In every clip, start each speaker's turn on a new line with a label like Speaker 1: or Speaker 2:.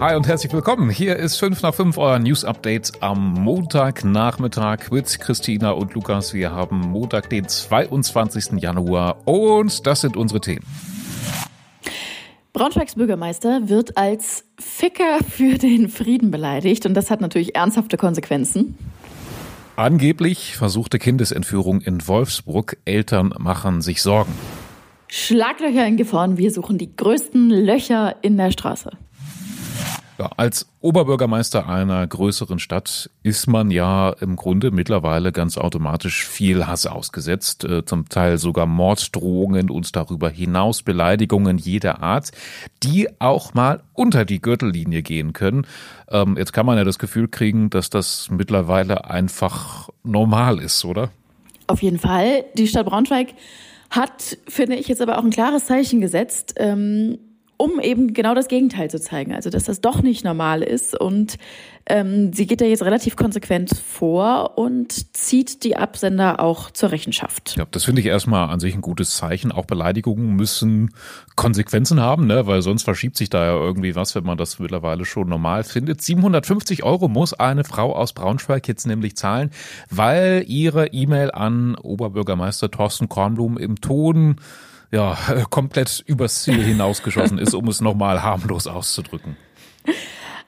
Speaker 1: Hi und herzlich willkommen. Hier ist 5 nach 5 euer News Update am Montagnachmittag mit Christina und Lukas. Wir haben Montag, den 22. Januar und das sind unsere Themen.
Speaker 2: Braunschweigs Bürgermeister wird als Ficker für den Frieden beleidigt und das hat natürlich ernsthafte Konsequenzen.
Speaker 1: Angeblich versuchte Kindesentführung in Wolfsburg. Eltern machen sich Sorgen.
Speaker 2: Schlaglöcher in Gefahren. Wir suchen die größten Löcher in der Straße.
Speaker 1: Ja, als Oberbürgermeister einer größeren Stadt ist man ja im Grunde mittlerweile ganz automatisch viel Hass ausgesetzt, äh, zum Teil sogar Morddrohungen und darüber hinaus Beleidigungen jeder Art, die auch mal unter die Gürtellinie gehen können. Ähm, jetzt kann man ja das Gefühl kriegen, dass das mittlerweile einfach normal ist, oder?
Speaker 2: Auf jeden Fall. Die Stadt Braunschweig hat, finde ich, jetzt aber auch ein klares Zeichen gesetzt. Ähm um eben genau das Gegenteil zu zeigen, also dass das doch nicht normal ist. Und ähm, sie geht da jetzt relativ konsequent vor und zieht die Absender auch zur Rechenschaft.
Speaker 1: Ja, das finde ich erstmal an sich ein gutes Zeichen. Auch Beleidigungen müssen Konsequenzen haben, ne? weil sonst verschiebt sich da ja irgendwie was, wenn man das mittlerweile schon normal findet. 750 Euro muss eine Frau aus Braunschweig jetzt nämlich zahlen, weil ihre E-Mail an Oberbürgermeister Thorsten Kornblum im Ton ja, komplett übers Ziel hinausgeschossen ist, um es nochmal harmlos auszudrücken.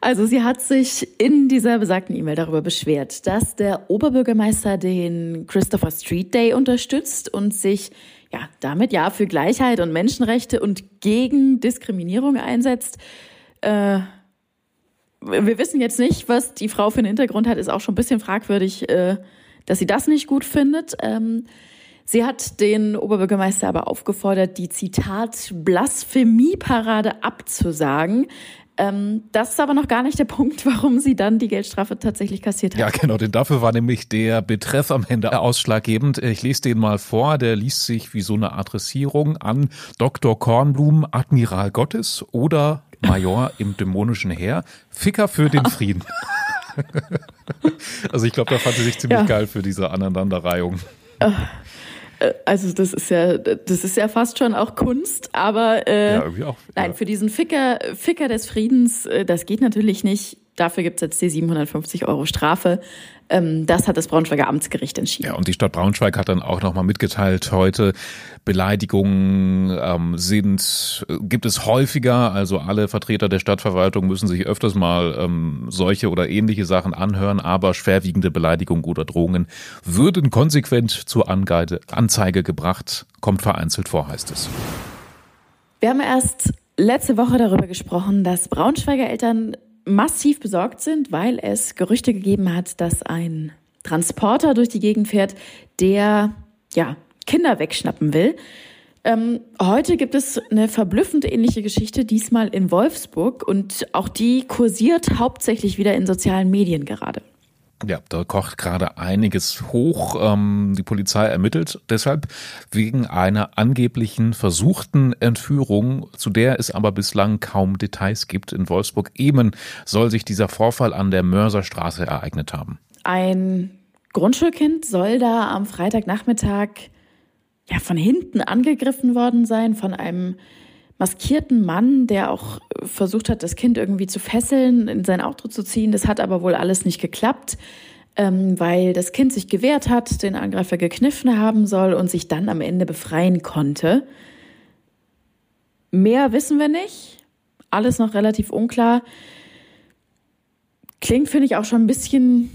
Speaker 2: Also sie hat sich in dieser besagten E-Mail darüber beschwert, dass der Oberbürgermeister den Christopher Street Day unterstützt und sich ja damit ja für Gleichheit und Menschenrechte und gegen Diskriminierung einsetzt. Äh, wir wissen jetzt nicht, was die Frau für einen Hintergrund hat, ist auch schon ein bisschen fragwürdig, äh, dass sie das nicht gut findet. Ähm, Sie hat den Oberbürgermeister aber aufgefordert, die Zitat Blasphemieparade abzusagen. Ähm, das ist aber noch gar nicht der Punkt, warum sie dann die Geldstrafe tatsächlich kassiert hat.
Speaker 1: Ja, genau, denn dafür war nämlich der Betreff am Ende ausschlaggebend. Ich lese den mal vor, der liest sich wie so eine Adressierung an Dr. Kornblum, Admiral Gottes oder Major im dämonischen Heer, Ficker für den Frieden. also ich glaube, da fand sie sich ziemlich ja. geil für diese Aneinanderreihung.
Speaker 2: Äh, also das ist ja, das ist ja fast schon auch Kunst, aber äh, ja, auch, ja. nein, für diesen Ficker, Ficker des Friedens, äh, das geht natürlich nicht. Dafür gibt es jetzt die 750 Euro Strafe. Ähm, das hat das Braunschweiger Amtsgericht entschieden.
Speaker 1: Ja, und die Stadt Braunschweig hat dann auch nochmal mitgeteilt heute, Beleidigungen ähm, sind, äh, gibt es häufiger. Also alle Vertreter der Stadtverwaltung müssen sich öfters mal ähm, solche oder ähnliche Sachen anhören, aber schwerwiegende Beleidigungen oder Drohungen würden konsequent zur Anzeige gebracht, kommt vereinzelt vor, heißt es.
Speaker 2: Wir haben erst letzte Woche darüber gesprochen, dass Braunschweiger Eltern massiv besorgt sind, weil es Gerüchte gegeben hat, dass ein Transporter durch die Gegend fährt, der ja Kinder wegschnappen will. Ähm, heute gibt es eine verblüffend ähnliche Geschichte, diesmal in Wolfsburg und auch die kursiert hauptsächlich wieder in sozialen Medien gerade.
Speaker 1: Ja, da kocht gerade einiges hoch. Ähm, die Polizei ermittelt deshalb wegen einer angeblichen versuchten Entführung, zu der es aber bislang kaum Details gibt. In Wolfsburg eben soll sich dieser Vorfall an der Mörserstraße ereignet haben.
Speaker 2: Ein Grundschulkind soll da am Freitagnachmittag ja von hinten angegriffen worden sein von einem maskierten Mann, der auch äh, versucht hat, das Kind irgendwie zu fesseln, in sein Auto zu ziehen. Das hat aber wohl alles nicht geklappt, ähm, weil das Kind sich gewehrt hat, den Angreifer gekniffen haben soll und sich dann am Ende befreien konnte. Mehr wissen wir nicht. Alles noch relativ unklar. Klingt, finde ich, auch schon ein bisschen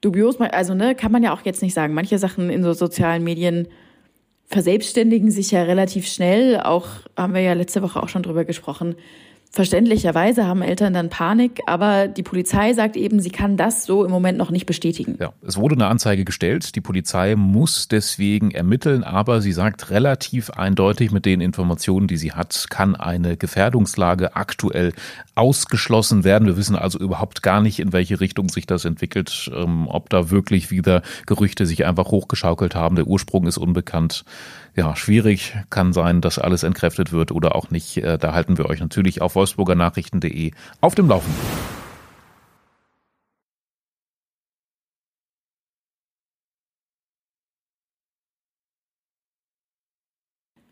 Speaker 2: dubios. Also, ne, kann man ja auch jetzt nicht sagen. Manche Sachen in so sozialen Medien verselbstständigen sich ja relativ schnell. Auch haben wir ja letzte Woche auch schon drüber gesprochen. Verständlicherweise haben Eltern dann Panik, aber die Polizei sagt eben, sie kann das so im Moment noch nicht bestätigen.
Speaker 1: Ja, es wurde eine Anzeige gestellt. Die Polizei muss deswegen ermitteln, aber sie sagt relativ eindeutig mit den Informationen, die sie hat, kann eine Gefährdungslage aktuell ausgeschlossen werden. Wir wissen also überhaupt gar nicht, in welche Richtung sich das entwickelt, ähm, ob da wirklich wieder Gerüchte sich einfach hochgeschaukelt haben. Der Ursprung ist unbekannt ja, schwierig. Kann sein, dass alles entkräftet wird oder auch nicht. Äh, da halten wir euch natürlich auf wolfsburgernachrichten.de auf dem Laufenden.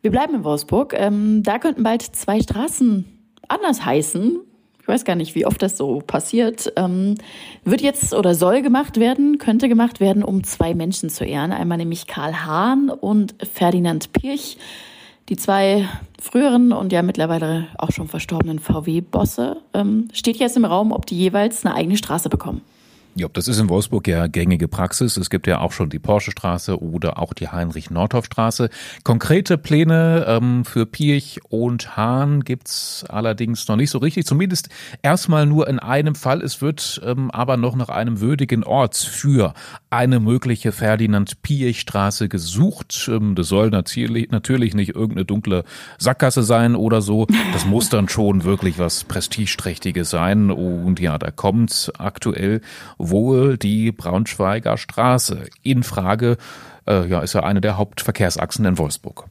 Speaker 2: Wir bleiben in Wolfsburg. Ähm, da könnten bald zwei Straßen anders heißen. ich weiß gar nicht, wie oft das so passiert, ähm, wird jetzt oder soll gemacht werden, könnte gemacht werden, um zwei Menschen zu ehren. Einmal nämlich Karl Hahn und Ferdinand Pirch. Die zwei früheren und ja mittlerweile auch schon verstorbenen VW-Bosse ähm, steht jetzt im Raum, ob die jeweils eine eigene Straße bekommen.
Speaker 1: Ja, das ist in Wolfsburg ja gängige Praxis. Es gibt ja auch schon die Porsche-Straße oder auch die Heinrich-Nordhoff-Straße. Konkrete Pläne ähm, für Pirch und Hahn gibt's allerdings noch nicht so richtig. Zumindest erstmal nur in einem Fall. Es wird ähm, aber noch nach einem würdigen Ort für eine mögliche Ferdinand-Pirch-Straße gesucht. Ähm, das soll natürlich, natürlich nicht irgendeine dunkle Sackgasse sein oder so. Das muss dann schon wirklich was Prestigeträchtiges sein. Und ja, da kommt aktuell wohl die Braunschweiger Straße in Frage. Äh, ja, ist ja eine der Hauptverkehrsachsen in Wolfsburg.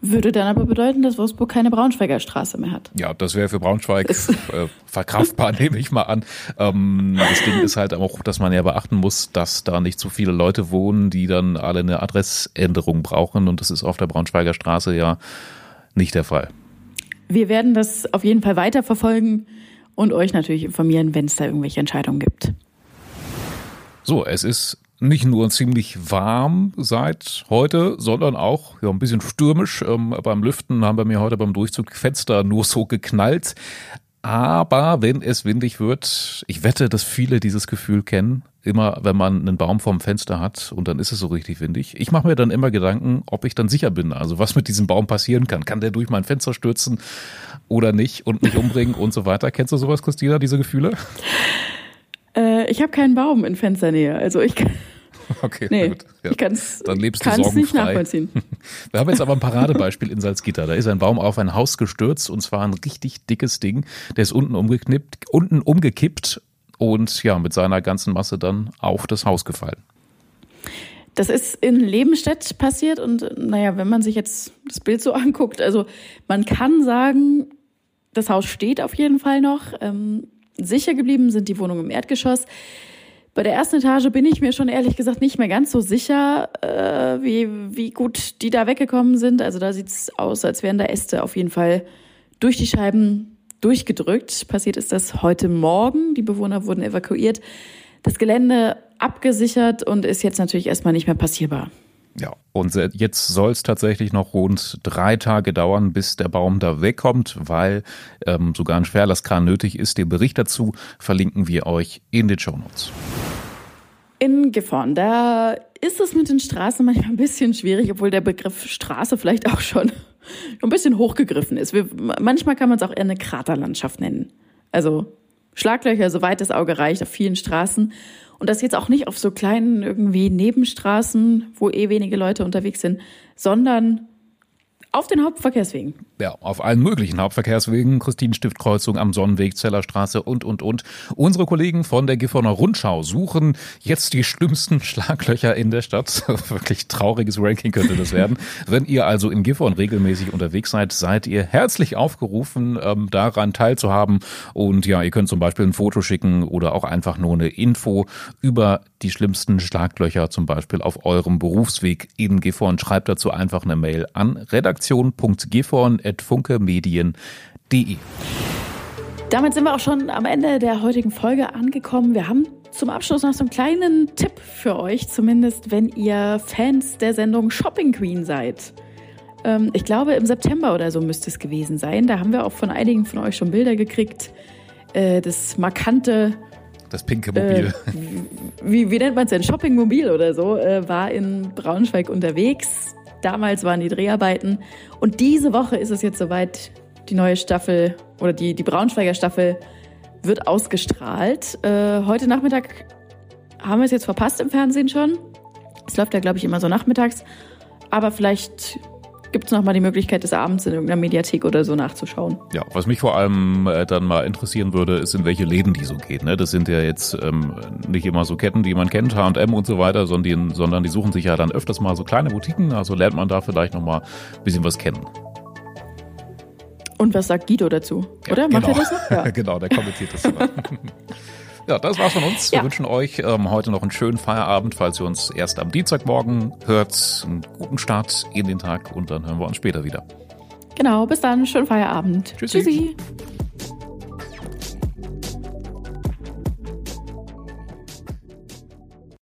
Speaker 2: Würde dann aber bedeuten, dass Wolfsburg keine Braunschweiger Straße mehr hat.
Speaker 1: Ja, das wäre für Braunschweig äh, verkraftbar, nehme ich mal an. Ähm, das Ding ist halt auch, dass man ja beachten muss, dass da nicht so viele Leute wohnen, die dann alle eine Adressänderung brauchen. Und das ist auf der Braunschweiger Straße ja nicht der Fall.
Speaker 2: Wir werden das auf jeden Fall weiterverfolgen und euch natürlich informieren, wenn es da irgendwelche Entscheidungen gibt.
Speaker 1: So, es ist nicht nur ziemlich warm seit heute, sondern auch ja, ein bisschen stürmisch. Ähm, beim Lüften haben wir mir heute beim Durchzug Fenster nur so geknallt. Aber wenn es windig wird, ich wette, dass viele dieses Gefühl kennen, immer wenn man einen Baum vorm Fenster hat und dann ist es so richtig windig. Ich mache mir dann immer Gedanken, ob ich dann sicher bin, also was mit diesem Baum passieren kann. Kann der durch mein Fenster stürzen oder nicht und mich umbringen und so weiter. Kennst du sowas, Christina, diese Gefühle?
Speaker 2: Äh, ich habe keinen Baum in Fensternähe, also ich kann
Speaker 1: Okay, nee, gut.
Speaker 2: Ja. Ich kann's,
Speaker 1: Dann lebst du sorgenfrei.
Speaker 2: nicht nachvollziehen.
Speaker 1: Wir haben jetzt aber ein Paradebeispiel in Salzgitter. Da ist ein Baum auf ein Haus gestürzt und zwar ein richtig dickes Ding. Der ist unten umgeknippt, unten umgekippt und ja, mit seiner ganzen Masse dann auf das Haus gefallen.
Speaker 2: Das ist in Lebenstedt passiert und naja, wenn man sich jetzt das Bild so anguckt, also man kann sagen, das Haus steht auf jeden Fall noch. Ähm, sicher geblieben sind die Wohnungen im Erdgeschoss. Bei der ersten Etage bin ich mir schon ehrlich gesagt nicht mehr ganz so sicher, äh, wie, wie gut die da weggekommen sind. Also da sieht es aus, als wären da Äste auf jeden Fall durch die Scheiben durchgedrückt. Passiert ist das heute Morgen. Die Bewohner wurden evakuiert. Das Gelände abgesichert und ist jetzt natürlich erstmal nicht mehr passierbar.
Speaker 1: Ja, und jetzt soll es tatsächlich noch rund drei Tage dauern, bis der Baum da wegkommt, weil ähm, sogar ein Schwerlastkran nötig ist. Den Bericht dazu verlinken wir euch in den Show Notes.
Speaker 2: In Gifhorn, da ist es mit den Straßen manchmal ein bisschen schwierig, obwohl der Begriff Straße vielleicht auch schon ein bisschen hochgegriffen ist. Wir, manchmal kann man es auch eher eine Kraterlandschaft nennen. Also Schlaglöcher, soweit das Auge reicht, auf vielen Straßen. Und das jetzt auch nicht auf so kleinen irgendwie Nebenstraßen, wo eh wenige Leute unterwegs sind, sondern auf den Hauptverkehrswegen.
Speaker 1: Ja, auf allen möglichen Hauptverkehrswegen, Christinenstiftkreuzung am Sonnenweg, Zellerstraße und, und, und. Unsere Kollegen von der Gifhorner Rundschau suchen jetzt die schlimmsten Schlaglöcher in der Stadt. Wirklich trauriges Ranking könnte das werden. Wenn ihr also in Gifhorn regelmäßig unterwegs seid, seid ihr herzlich aufgerufen, ähm, daran teilzuhaben. Und ja, ihr könnt zum Beispiel ein Foto schicken oder auch einfach nur eine Info über die schlimmsten Schlaglöcher, zum Beispiel auf eurem Berufsweg in Gifhorn. Schreibt dazu einfach eine Mail an redaktion.gifhorn funkemedien.de.
Speaker 2: Damit sind wir auch schon am Ende der heutigen Folge angekommen. Wir haben zum Abschluss noch so einen kleinen Tipp für euch, zumindest wenn ihr Fans der Sendung Shopping Queen seid. Ähm, ich glaube, im September oder so müsste es gewesen sein. Da haben wir auch von einigen von euch schon Bilder gekriegt. Äh, das markante.
Speaker 1: Das pinke Mobil.
Speaker 2: Äh, wie, wie, nennt man es denn? Shoppingmobil oder so, äh, war in Braunschweig unterwegs. Damals waren die Dreharbeiten. Und diese Woche ist es jetzt soweit, die neue Staffel oder die, die Braunschweiger Staffel wird ausgestrahlt. Äh, heute Nachmittag haben wir es jetzt verpasst im Fernsehen schon. Es läuft ja, glaube ich, immer so nachmittags. Aber vielleicht gibt es nochmal die Möglichkeit, des Abends in irgendeiner Mediathek oder so nachzuschauen.
Speaker 1: Ja, was mich vor allem äh, dann mal interessieren würde, ist, in welche Läden die so geht. Ne? Das sind ja jetzt ähm, nicht immer so Ketten, die man kennt, H&M und so weiter, sondern die, sondern die suchen sich ja dann öfters mal so kleine Boutiquen. Also lernt man da vielleicht nochmal ein bisschen was kennen.
Speaker 2: Und was sagt Guido dazu? Oder?
Speaker 1: Ja, Macht
Speaker 2: genau.
Speaker 1: er das? Ja. genau, der kommentiert das. Ja, das war's von uns. Wir ja. wünschen euch ähm, heute noch einen schönen Feierabend, falls ihr uns erst am Dienstagmorgen hört. Einen guten Start in den Tag und dann hören wir uns später wieder.
Speaker 2: Genau, bis dann, schönen Feierabend.
Speaker 1: Tschüssi.
Speaker 2: Tschüssi.